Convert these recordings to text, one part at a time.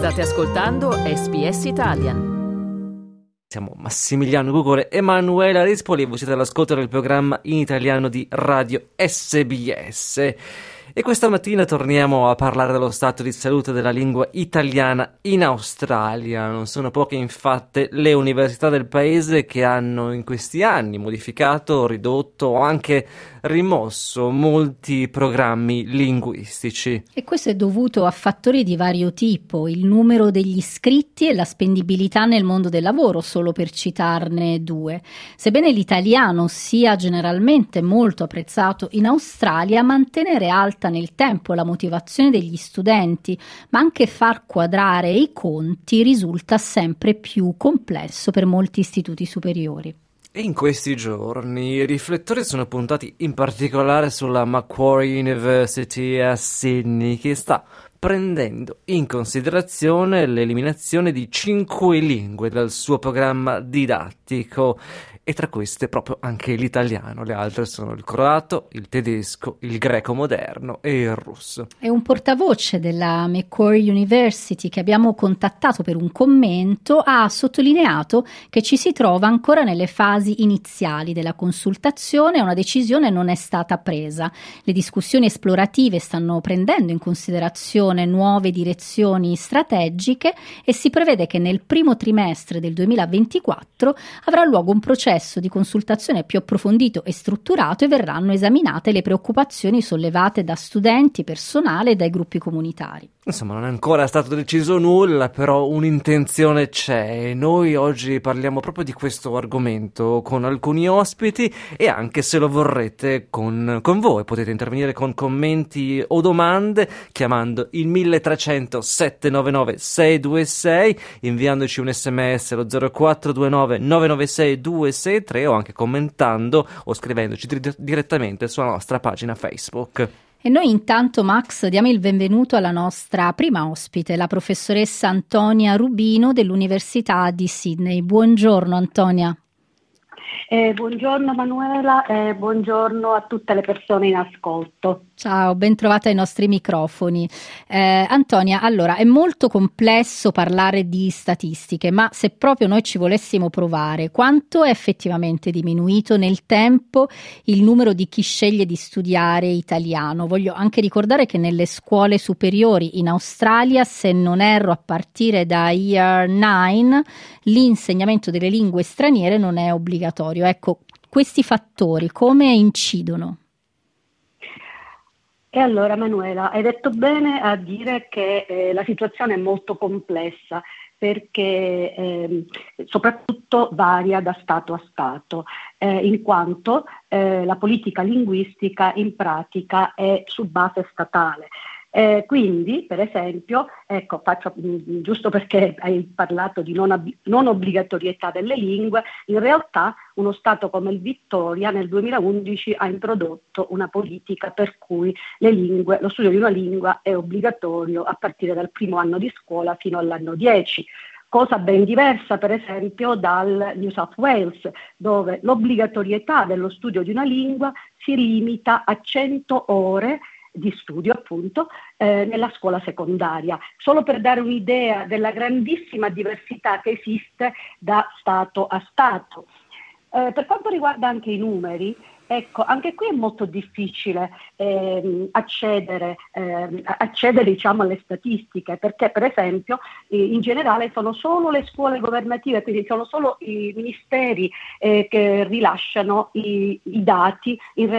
State ascoltando SBS Italian. Siamo Massimiliano Gugole Emanuela Rispoli e voi siete all'ascolto del programma in italiano di Radio SBS. E questa mattina torniamo a parlare dello stato di salute della lingua italiana in Australia. Non sono poche infatti le università del paese che hanno in questi anni modificato, ridotto o anche rimosso molti programmi linguistici. E questo è dovuto a fattori di vario tipo, il numero degli iscritti e la spendibilità nel mondo del lavoro, solo per citarne due. Sebbene l'italiano sia generalmente molto apprezzato in Australia, mantenere alta nel tempo la motivazione degli studenti, ma anche far quadrare i conti risulta sempre più complesso per molti istituti superiori. In questi giorni i riflettori sono puntati in particolare sulla Macquarie University a Sydney che sta prendendo in considerazione l'eliminazione di cinque lingue dal suo programma didattico e tra queste proprio anche l'italiano, le altre sono il croato, il tedesco, il greco moderno e il russo. È un portavoce della Macquarie University che abbiamo contattato per un commento ha sottolineato che ci si trova ancora nelle fasi iniziali della consultazione e una decisione non è stata presa. Le discussioni esplorative stanno prendendo in considerazione nuove direzioni strategiche e si prevede che nel primo trimestre del 2024 avrà luogo un processo processo di consultazione più approfondito e strutturato e verranno esaminate le preoccupazioni sollevate da studenti, personale e dai gruppi comunitari. Insomma, non è ancora stato deciso nulla, però un'intenzione c'è e noi oggi parliamo proprio di questo argomento con alcuni ospiti e anche se lo vorrete con, con voi potete intervenire con commenti o domande chiamando il 1300 799 626 inviandoci un sms allo 0429 996 263 o anche commentando o scrivendoci di- direttamente sulla nostra pagina Facebook. E noi intanto, Max, diamo il benvenuto alla nostra prima ospite, la professoressa Antonia Rubino dell'Università di Sydney. Buongiorno Antonia. Eh, buongiorno Manuela e buongiorno a tutte le persone in ascolto. Ciao, ben trovata ai nostri microfoni. Eh, Antonia, allora è molto complesso parlare di statistiche, ma se proprio noi ci volessimo provare, quanto è effettivamente diminuito nel tempo il numero di chi sceglie di studiare italiano? Voglio anche ricordare che nelle scuole superiori in Australia, se non erro a partire da Year 9, l'insegnamento delle lingue straniere non è obbligatorio. Ecco, questi fattori come incidono? E allora Manuela, hai detto bene a dire che eh, la situazione è molto complessa perché eh, soprattutto varia da Stato a Stato, eh, in quanto eh, la politica linguistica in pratica è su base statale. Eh, quindi, per esempio, ecco, faccio, mh, mm, giusto perché hai parlato di non, ab- non, obbligatorietà delle lingue, in realtà uno Stato come il Vittoria nel 2011 ha introdotto una politica per cui lingue, lo studio di una lingua è obbligatorio a partire dal primo anno di scuola fino all'anno 10 cosa ben diversa per esempio dal New South Wales, dove l'obbligatorietà dello studio di una lingua si limita a 100 ore di studio appunto eh, nella scuola secondaria, solo per dare un'idea della grandissima diversità che esiste da Stato a Stato. Eh, per quanto riguarda anche i numeri, Ecco, anche qui è molto difficile eh, accedere, eh, accedere diciamo, alle statistiche, perché per esempio eh, in generale sono solo le scuole governative, quindi sono solo i ministeri eh, che rilasciano i, i dati in,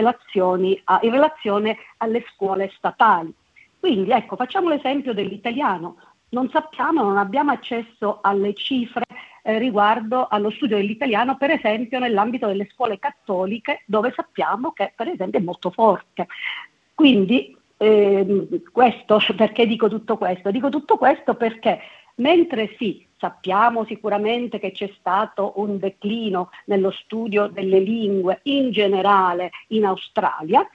a, in relazione alle scuole statali. Quindi ecco, facciamo l'esempio dell'italiano. Non sappiamo, non abbiamo accesso alle cifre eh, riguardo allo studio dell'italiano, per esempio nell'ambito delle scuole cattoliche, dove sappiamo che per esempio è molto forte. Quindi eh, questo, perché dico tutto questo? Dico tutto questo perché mentre sì, sappiamo sicuramente che c'è stato un declino nello studio delle lingue in generale in Australia,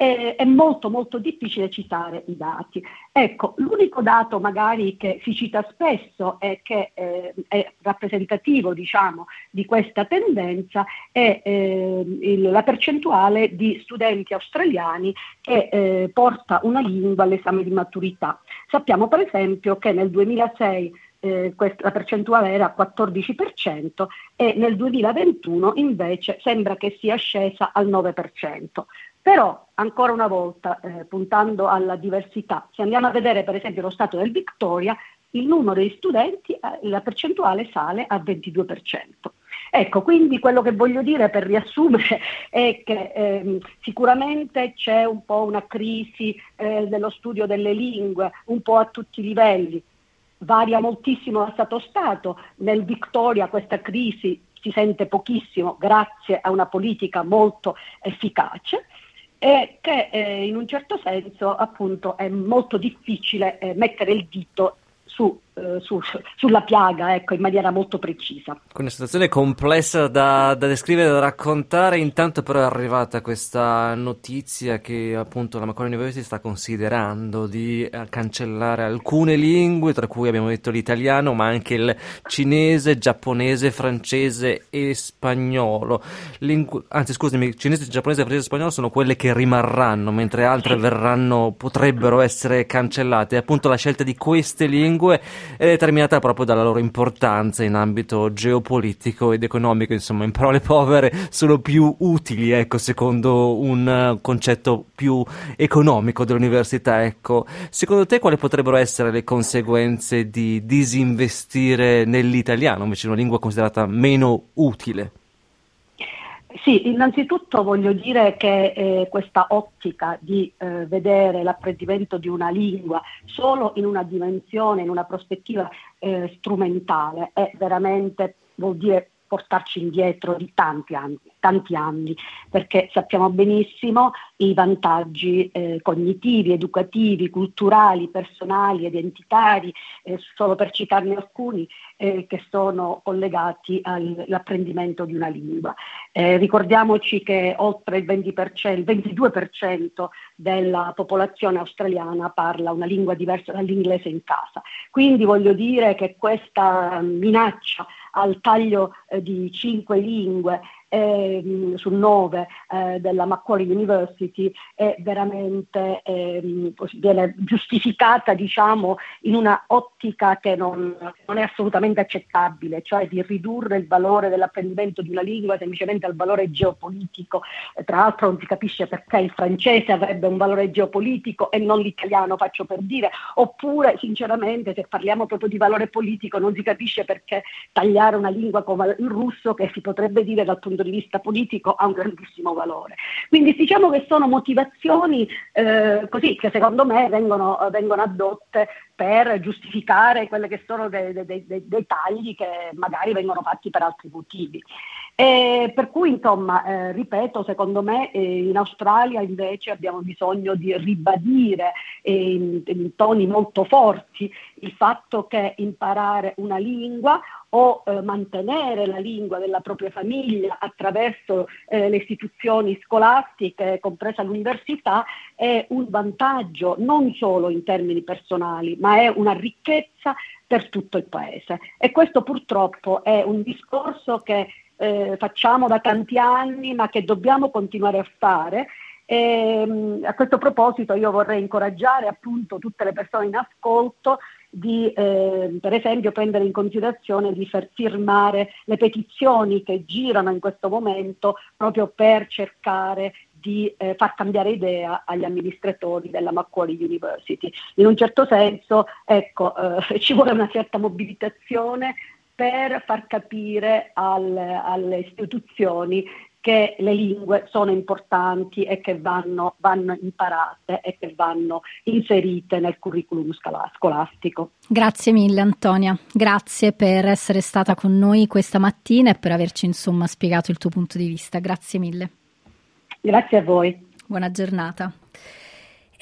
è, è molto molto difficile citare i dati. Ecco, l'unico dato magari che si cita spesso e che eh, è rappresentativo diciamo, di questa tendenza è eh, il, la percentuale di studenti australiani che eh, porta una lingua all'esame di maturità. Sappiamo per esempio che nel 2006 eh, questa, la percentuale era 14% e nel 2021 invece sembra che sia scesa al 9%. Però, ancora una volta, eh, puntando alla diversità, se andiamo a vedere per esempio lo Stato del Victoria, il numero di studenti, eh, la percentuale sale al 22%. Ecco, quindi quello che voglio dire per riassumere è che ehm, sicuramente c'è un po' una crisi eh, dello studio delle lingue, un po' a tutti i livelli, varia moltissimo da Stato a Stato, nel Victoria questa crisi si sente pochissimo grazie a una politica molto efficace e che eh, in un certo senso appunto è molto difficile eh, mettere il dito su su, sulla piaga ecco, in maniera molto precisa. Una situazione complessa da, da, descrivere, da raccontare, intanto però è arrivata questa notizia che appunto la Macquarie University sta considerando di eh, cancellare alcune lingue, tra cui abbiamo detto l'italiano, ma anche il cinese, giapponese, francese e spagnolo. Lingu- anzi scusami, cinese, giapponese, francese e spagnolo sono quelle che rimarranno, mentre altre verranno, potrebbero essere cancellate. E appunto la scelta di queste lingue è determinata proprio dalla loro importanza in ambito geopolitico ed economico, insomma, in parole povere, sono più utili, ecco, secondo un eh, concetto più economico dell'università, ecco. Secondo te quali potrebbero essere le conseguenze di disinvestire nell'italiano, invece una lingua considerata meno utile? Sì, innanzitutto voglio dire che eh, questa ottica di eh, vedere l'apprendimento di una lingua solo in una dimensione, in una prospettiva eh, strumentale, è veramente, vuol dire portarci indietro di tanti anni, tanti anni, perché sappiamo benissimo i vantaggi eh, cognitivi, educativi, culturali, personali, identitari, eh, solo per citarne alcuni, eh, che sono collegati all'apprendimere di una lingua. Eh, ricordiamoci che oltre il 20%, il 22% della popolazione australiana parla una lingua diversa dall'inglese in casa. Quindi voglio dire che questa minaccia al taglio eh, di cinque lingue eh, su nove eh, della Macquarie University è veramente eh, viene giustificata diciamo, in una ottica che non, non, è assolutamente accettabile, cioè di ridurre il valore dell'apprendimento di una lingua semplicemente al valore geopolitico. tra l'altro non si capisce perché il francese avrebbe un valore geopolitico e non l'italiano, faccio per dire, oppure sinceramente se parliamo proprio di valore politico non si capisce perché tagliare una lingua come il russo che si potrebbe dire dal punto punto di vista politico ha un grandissimo valore. Quindi diciamo che sono motivazioni eh, così che secondo me vengono, vengono addotte per giustificare quelli che sono dei, dei, dei, dei, tagli che magari vengono fatti per altri motivi. E per cui, insomma, eh, ripeto, secondo me eh, in Australia invece abbiamo bisogno di ribadire eh, in, in, toni molto forti il fatto che imparare una lingua o eh, mantenere la lingua della propria famiglia attraverso eh, le istituzioni scolastiche, compresa l'università, è un vantaggio non solo in termini personali, ma è una ricchezza per tutto il Paese. E questo purtroppo è un discorso che eh, facciamo da tanti anni, ma che dobbiamo continuare a fare. E, ehm, a questo proposito io vorrei incoraggiare appunto tutte le persone in ascolto di eh, per esempio prendere in considerazione di far firmare le petizioni che girano in questo momento proprio per cercare di eh, far cambiare idea agli amministratori della Macquarie University. In un certo senso, ecco, eh, ci vuole una certa mobilitazione per far capire al, alle istituzioni che le lingue sono importanti e che vanno, vanno, imparate e che vanno inserite nel curriculum scolastico. Grazie mille Antonia, grazie per essere stata con noi questa mattina e per averci insomma spiegato il tuo punto di vista. Grazie mille. Grazie a voi. Buona giornata.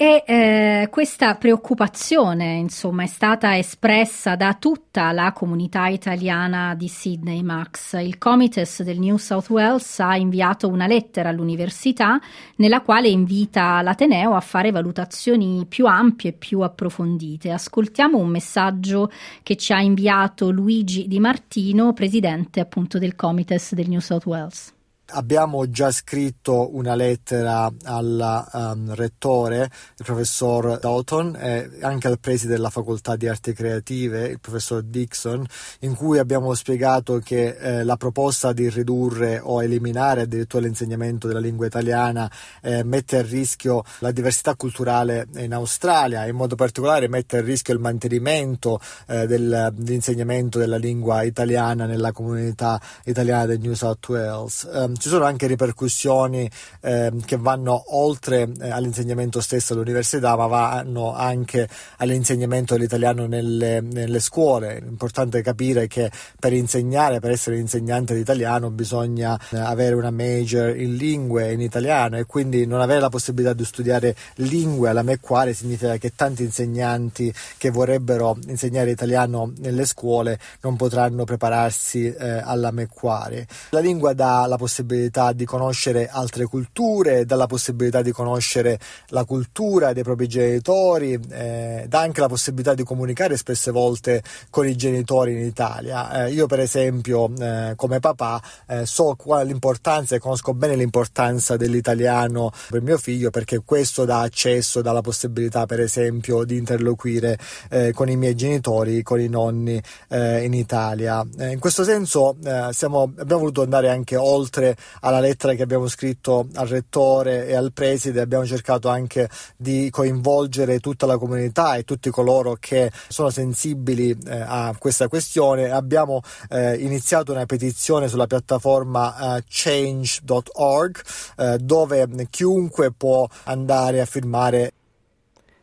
E eh, questa preoccupazione, insomma, è stata espressa da tutta la comunità italiana di Sydney, Max. Il Comites del New South Wales ha inviato una lettera all'università nella quale invita l'Ateneo a fare valutazioni più ampie e più approfondite. Ascoltiamo un messaggio che ci ha inviato Luigi Di Martino, presidente appunto del Comites del New South Wales. Abbiamo già scritto una lettera al um, rettore, il professor Dalton, e anche al preside della facoltà di arti creative, il professor Dixon, in cui abbiamo spiegato che eh, la proposta di ridurre o eliminare addirittura l'insegnamento della lingua italiana eh, mette a rischio la diversità culturale in Australia, in modo particolare mette a rischio il mantenimento eh, del, dell'insegnamento della lingua italiana nella comunità italiana del New South Wales. Um, ci sono anche ripercussioni eh, che vanno oltre eh, all'insegnamento stesso all'università, ma vanno anche all'insegnamento dell'italiano nelle, nelle, scuole. È importante capire che per insegnare, per essere insegnante di italiano, bisogna eh, avere una major in lingue in italiano e quindi non avere la possibilità di studiare lingue alla Macquarie significa che tanti insegnanti che vorrebbero insegnare italiano nelle scuole non potranno prepararsi eh, alla Macquarie. La lingua dà la possibilità possibilità di conoscere altre culture, dà la possibilità di conoscere la cultura dei propri genitori, eh, dà anche la possibilità di comunicare spesse volte con i genitori in Italia. Eh, io per esempio eh, come papà eh, so qual è l'importanza e conosco bene l'importanza dell'italiano per mio figlio perché questo dà accesso, dà la possibilità per esempio di interloquire eh, con i miei genitori, con i nonni eh, in Italia. in questo senso siamo, abbiamo voluto andare anche oltre alla lettera che abbiamo scritto al rettore e al preside abbiamo cercato anche di coinvolgere tutta la comunità e tutti coloro che sono sensibili eh, a questa questione. Abbiamo eh, iniziato una petizione sulla piattaforma eh, change.org eh, dove chiunque può andare a firmare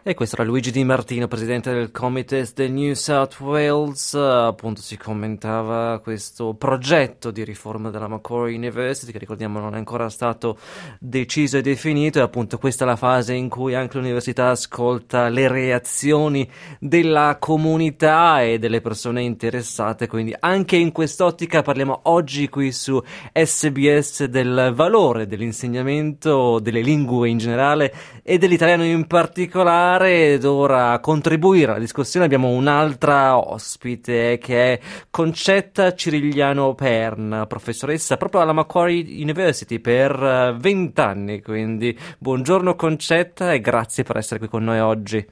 e questo era Luigi Di Martino, presidente del Comites del New South Wales. Appunto si commentava questo progetto di riforma della Macquarie University, che ricordiamo non è ancora stato deciso e definito. E appunto questa è la fase in cui anche l'università ascolta le reazioni della comunità e delle persone interessate. Quindi anche in quest'ottica parliamo oggi qui su SBS del valore dell'insegnamento delle lingue in generale e dell'italiano in particolare parlare ed ora contribuire alla discussione abbiamo un'altra ospite che è Concetta Cirigliano Pern, professoressa proprio alla Macquarie University per 20 eh, anni, quindi buongiorno Concetta e grazie per essere qui con noi oggi.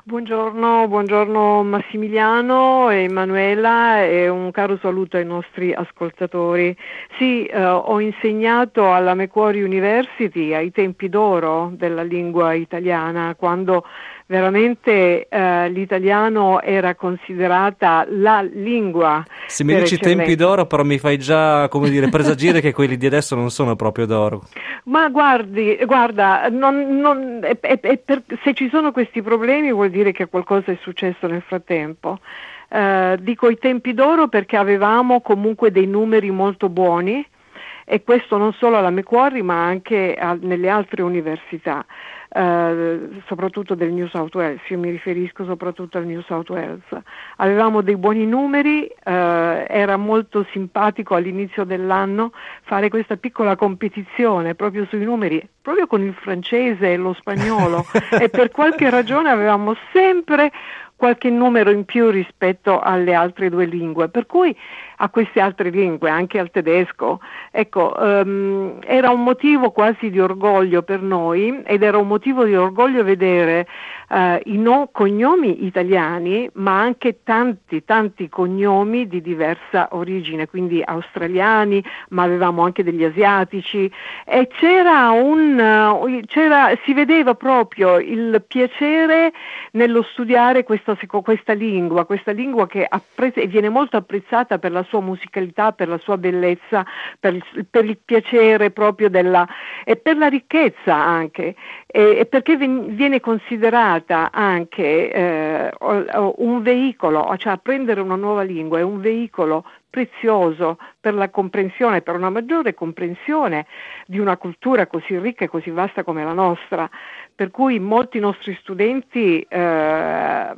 Buongiorno, buongiorno Massimiliano e Emanuela e un caro saluto ai nostri ascoltatori. Sì, eh, ho insegnato alla Macquarie University ai tempi d'oro della lingua italiana, quando veramente eh, l'italiano era considerata la lingua. Se mi dici eccellenza. tempi d'oro, però mi fai già, come dire, presagire che quelli di adesso non sono proprio d'oro. Ma guardi, guarda, non, non, è, è, è per, se ci sono questi problemi vuol dire che qualcosa è successo nel frattempo. Uh, dico i tempi d'oro perché avevamo comunque dei numeri molto buoni e questo non solo alla Macquarie ma anche a, nelle altre università. Eh, soprattutto del New South Wales, io mi riferisco soprattutto al New South Wales. Avevamo dei buoni numeri, eh, era molto simpatico all'inizio dell'anno fare questa piccola competizione proprio sui numeri, proprio con il francese e lo spagnolo e per qualche ragione avevamo sempre qualche numero in più rispetto alle altre due lingue, per cui a queste altre lingue, anche al tedesco. Ecco, um, era un motivo quasi di orgoglio per noi ed era un motivo di orgoglio vedere uh, i no- cognomi italiani, ma anche tanti, tanti cognomi di diversa origine, quindi australiani, ma avevamo anche degli asiatici. E c'era un, uh, c'era, si vedeva proprio il piacere nello studiare questa, questa lingua, questa lingua che appre- viene molto apprezzata per la sua musicalità, per la sua bellezza, per il, per il piacere proprio della e per la ricchezza anche, e, e perché viene considerata anche eh, un veicolo, cioè apprendere una nuova lingua è un veicolo prezioso per la comprensione, per una maggiore comprensione di una cultura così ricca e così vasta come la nostra. per cui molti nostri studenti eh,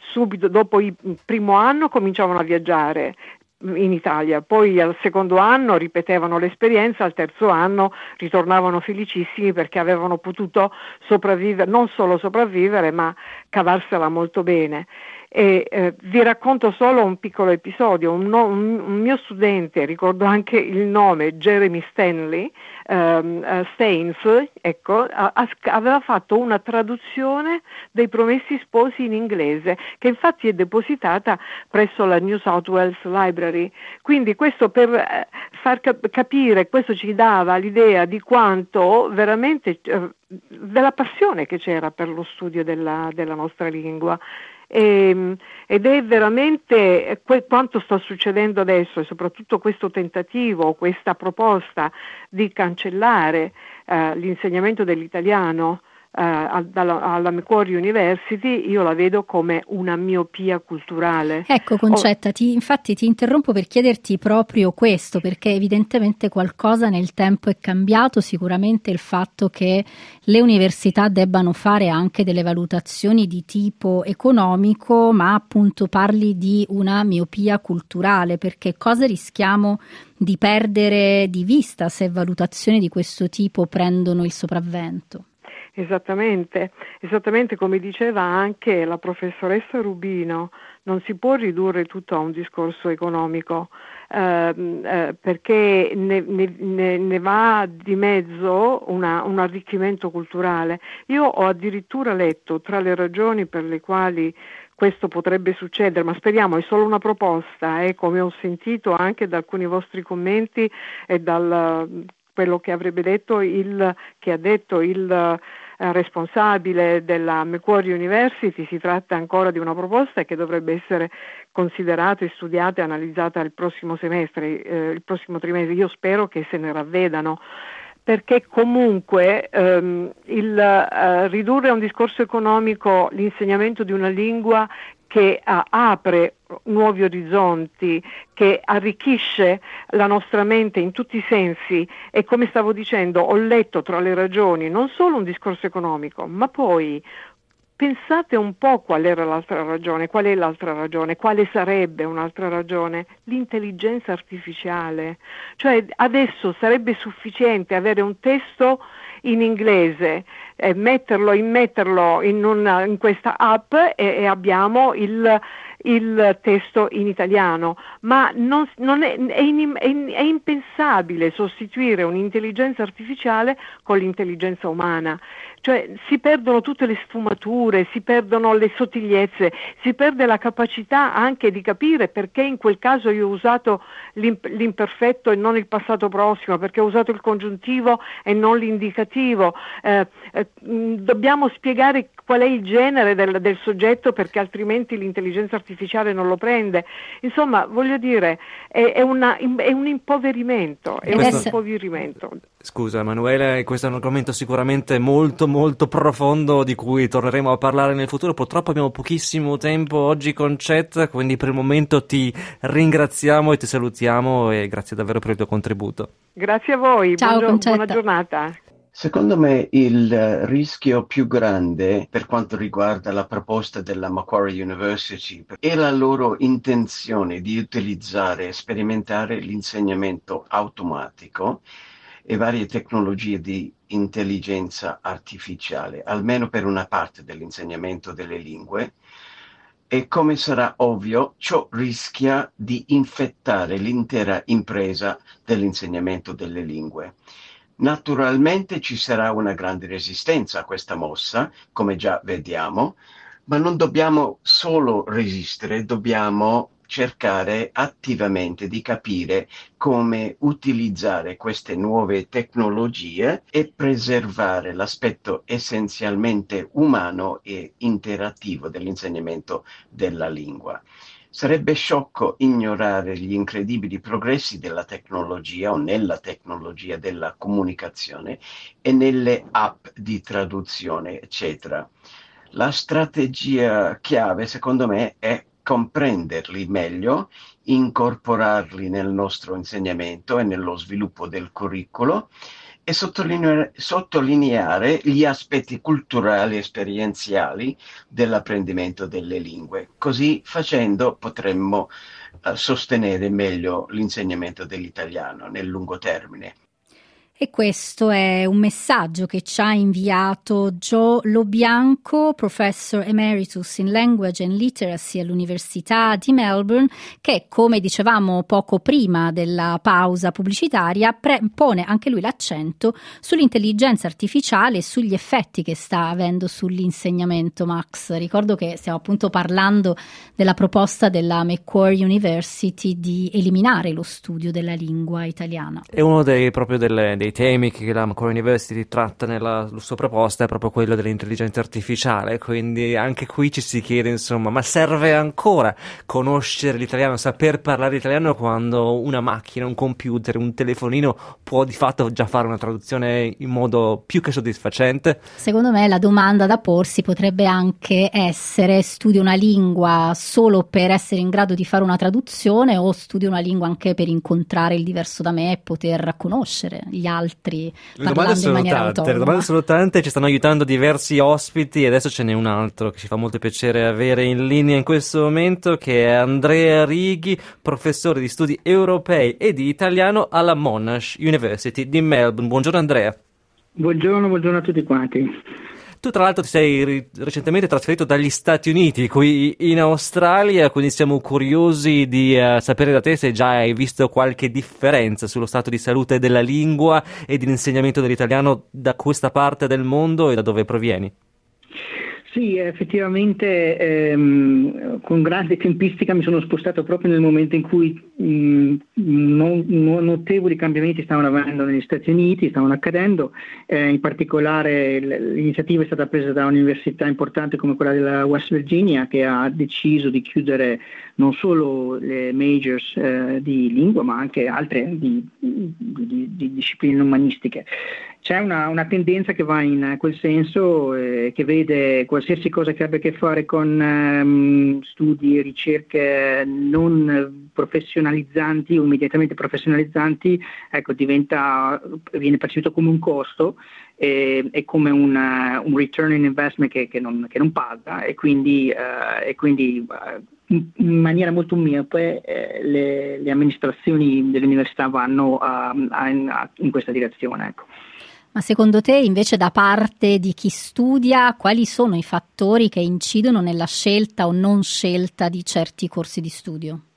subito dopo il primo anno cominciavano a viaggiare in Italia, poi al secondo anno ripetevano l'esperienza, al terzo anno ritornavano felicissimi perché avevano potuto sopravvivere, non solo sopravvivere, ma cavarsela molto bene. E, eh, vi racconto solo un piccolo episodio. Un, un, un, mio studente, ricordo anche il nome, Jeremy Stanley, ehm, uh, Staines, ecco, a, a, aveva fatto una traduzione dei Promessi Sposi in inglese, che infatti è depositata presso la New South Wales Library. Quindi questo per eh, far cap- capire, questo ci dava l'idea di quanto veramente, eh, della passione che c'era per lo studio della, della nostra lingua. E, ehm, ed è veramente que- quanto sta succedendo adesso e soprattutto questo tentativo, questa proposta di cancellare eh, l'insegnamento dell'italiano eh, alla, alla Macquarie University io la vedo come una miopia culturale. Ecco Concetta, ti, infatti ti interrompo per chiederti proprio questo, perché evidentemente qualcosa nel tempo è cambiato, sicuramente il fatto che le università debbano fare anche delle valutazioni di tipo economico, ma appunto parli di una miopia culturale, perché cosa rischiamo di perdere di vista se valutazioni di questo tipo prendono il sopravvento? Esattamente, esattamente come diceva anche la professoressa Rubino, non si può ridurre tutto a un discorso economico ehm, eh, perché ne, ne, ne, va di mezzo una, un arricchimento culturale. Io ho addirittura letto tra le ragioni per le quali questo potrebbe succedere, ma speriamo, è solo una proposta, eh, come ho sentito anche da alcuni vostri commenti e dal quello che avrebbe detto il, che ha detto il eh, responsabile della Macquarie University, si tratta ancora di una proposta che dovrebbe essere considerata e studiata e analizzata il prossimo semestre, eh, il prossimo trimestre. Io spero che se ne ravvedano perché comunque ehm, il eh, ridurre a un discorso economico l'insegnamento di una lingua che uh, apre nuovi orizzonti, che arricchisce la nostra mente in tutti i sensi e come stavo dicendo ho letto tra le ragioni non solo un discorso economico, ma poi pensate un po' qual era l'altra ragione, qual è l'altra ragione, quale sarebbe un'altra ragione? L'intelligenza artificiale. Cioè adesso sarebbe sufficiente avere un testo in inglese, eh, metterlo, immetterlo in, una, in questa app e, e abbiamo il, il, testo in italiano, ma non, non è, è, in, è, impensabile sostituire un'intelligenza artificiale con l'intelligenza umana cioè si perdono tutte le sfumature, si perdono le sottigliezze, si perde la capacità anche di capire perché in quel caso io ho usato l'imperfetto e non il passato prossimo, perché ho usato il congiuntivo e non l'indicativo. Eh, eh, dobbiamo spiegare qual è il genere del, del, soggetto perché altrimenti l'intelligenza artificiale non lo prende. Insomma, voglio dire, è, è, una, è un impoverimento, è questo... un impoverimento. Scusa Emanuele, questo è un argomento sicuramente molto molto profondo di cui torneremo a parlare nel futuro. Purtroppo abbiamo pochissimo tempo oggi con Chat, quindi per il momento ti ringraziamo e ti salutiamo e grazie davvero per il tuo contributo. Grazie a voi, Ciao, Buongiorno, buona giornata. Secondo me il rischio più grande per quanto riguarda la proposta della Macquarie University è la loro intenzione di utilizzare e sperimentare l'insegnamento automatico e varie tecnologie di intelligenza artificiale, almeno per una parte dell'insegnamento delle lingue. E come sarà ovvio, ciò rischia di infettare l'intera impresa dell'insegnamento delle lingue. Naturalmente ci sarà una grande resistenza a questa mossa, come già vediamo, ma non dobbiamo solo resistere, dobbiamo cercare attivamente di capire come utilizzare queste nuove tecnologie e preservare l'aspetto essenzialmente umano e interattivo dell'insegnamento della lingua. Sarebbe sciocco ignorare gli incredibili progressi della tecnologia o nella tecnologia della comunicazione e nelle app di traduzione, eccetera. La strategia chiave, secondo me, è comprenderli meglio, incorporarli nel nostro insegnamento e nello sviluppo del curriculum e sottolineare, sottolineare gli aspetti culturali e esperienziali dell'apprendimento delle lingue. Così facendo potremmo uh, sostenere meglio l'insegnamento dell'italiano nel lungo termine. E questo è un messaggio che ci ha inviato Joe Lobianco, professor emeritus in Language and Literacy all'Università di Melbourne, che, come dicevamo poco prima della pausa pubblicitaria, pre- pone anche lui l'accento sull'intelligenza artificiale e sugli effetti che sta avendo sull'insegnamento. Max, ricordo che stiamo appunto parlando della proposta della Macquarie University di eliminare lo studio della lingua italiana. È uno dei proprio delle, dei dei temi che la Macquarie University tratta nella sua proposta è proprio quello dell'intelligenza artificiale, quindi anche qui ci si chiede, insomma, ma serve ancora conoscere l'italiano, saper parlare italiano quando una macchina, un computer, un telefonino può di fatto già fare una traduzione in modo più che soddisfacente? Secondo me la domanda da porsi potrebbe anche essere studio una lingua solo per essere in grado di fare una traduzione o studio una lingua anche per incontrare il diverso da me e poter conoscere gli altri altri le domande sono tante, le domande sono tante, ci stanno aiutando diversi ospiti e adesso ce n'è un altro che ci fa molto piacere avere in linea in questo momento che è Andrea Righi, professore di studi europei e di italiano alla Monash University di Melbourne. Buongiorno Andrea. Buongiorno, buongiorno a tutti quanti. Tu tra l'altro ti sei ri- recentemente trasferito dagli Stati Uniti qui in Australia, quindi siamo curiosi di uh, sapere da te se già hai visto qualche differenza sullo stato di salute della lingua e dell'insegnamento dell'italiano da questa parte del mondo e da dove provieni. Sì, effettivamente ehm, con grande tempistica mi sono spostato proprio nel momento in cui mh, non, non notevoli cambiamenti stavano avvenendo negli Stati Uniti, stavano accadendo, eh, in particolare l'iniziativa è stata presa da un'università importante come quella della West Virginia che ha deciso di chiudere non solo le majors eh, di lingua ma anche altre di, di, di discipline umanistiche. C'è una, una, tendenza che va in quel senso, eh, che vede qualsiasi cosa che abbia a che fare con ehm, studi, ricerche non professionalizzanti o immediatamente professionalizzanti, ecco, diventa, viene percepito come un costo e, e come un, un, return in investment che, che, non, che non, paga e quindi, eh, e quindi eh, in maniera molto miope eh, le, le, amministrazioni delle università vanno a, a, a, in questa direzione. Ecco. Ma secondo te, invece, da parte di chi studia, quali sono i fattori che incidono nella scelta o non scelta di certi corsi di studio?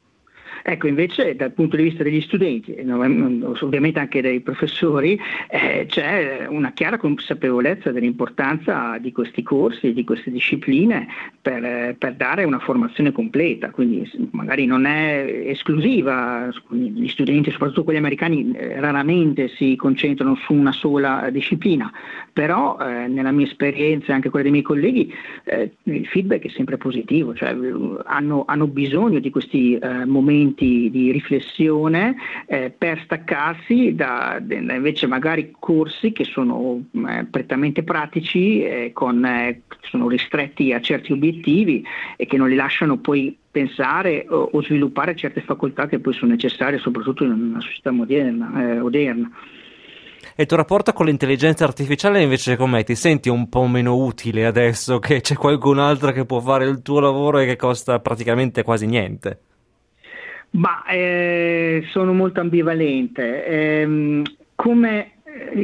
Ecco, invece dal punto di vista degli studenti e ovviamente anche dei professori eh, c'è una chiara consapevolezza dell'importanza di questi corsi, di queste discipline per, per dare una formazione completa, quindi magari non è esclusiva, gli studenti, soprattutto quelli americani, eh, raramente si concentrano su una sola disciplina, però eh, nella mia esperienza e anche quella dei miei colleghi eh, il feedback è sempre positivo, cioè hanno, hanno bisogno di questi eh, momenti momenti di riflessione eh, per staccarsi da, da, invece magari corsi che sono eh, prettamente pratici, eh, con, eh, sono ristretti a certi obiettivi e che non li lasciano poi pensare o, o sviluppare certe facoltà che poi sono necessarie soprattutto in una società moderna. Eh, odierna. E il tuo rapporto con l'intelligenza artificiale invece com'è? Ti senti un po' meno utile adesso che c'è qualcun altro che può fare il tuo lavoro e che costa praticamente quasi niente? Ma eh, sono molto ambivalente. Eh, come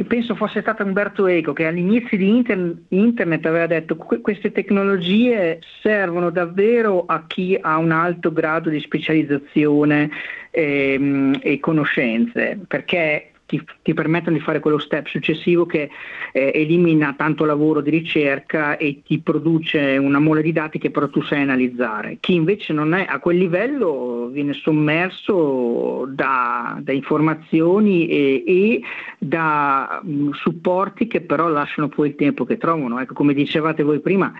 penso fosse stato Umberto Eco che all'inizio di inter- internet aveva detto que- queste tecnologie servono davvero a chi ha un alto grado di specializzazione ehm, e conoscenze, perché ti, ti, permettono di fare quello step successivo che eh, elimina tanto lavoro di ricerca e ti produce una mole di dati che però tu sai analizzare. Chi invece non è a quel livello viene sommerso da, da informazioni e, e da mh, mm, supporti che però lasciano poi il tempo che trovano. Ecco, come dicevate voi prima,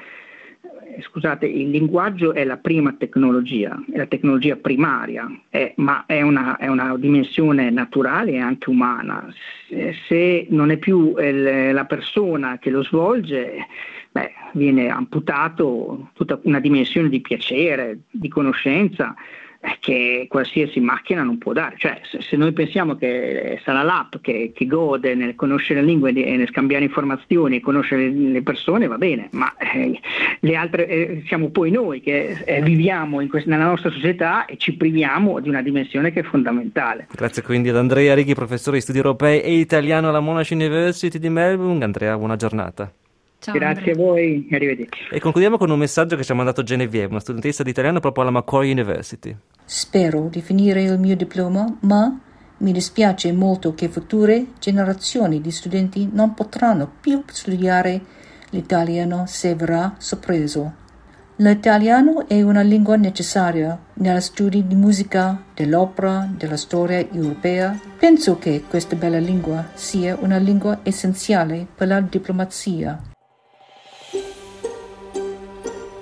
scusate, il linguaggio è la prima tecnologia, è la tecnologia primaria, è, ma è una, è una, dimensione naturale e anche umana. Se, se non è più il, la persona che lo svolge, beh, viene amputato tutta una dimensione di piacere, di conoscenza, che qualsiasi macchina non può dare. Cioè, se, se noi pensiamo che sarà l'app che, che, gode nel conoscere le lingue e nel scambiare informazioni e conoscere le, persone, va bene, ma eh, le altre eh, siamo poi noi che eh, viviamo quest- nella nostra società e ci priviamo di una dimensione che è fondamentale. Grazie quindi ad Andrea Righi, professore di studi europei e italiano alla Monash University di Melbourne. Andrea, buona giornata. Ciao, Grazie Andrea. a voi, arrivederci. E concludiamo con un messaggio che ci ha mandato Genevieve, una studentessa di italiano proprio alla Macquarie University. Spero di finire il mio diploma, ma mi dispiace molto che future generazioni di studenti non potranno più studiare l'italiano se verrà soppreso. L'italiano è una lingua necessaria negli studi di musica, dell'opera, della storia europea. Penso che questa bella lingua sia una lingua essenziale per la diplomazia.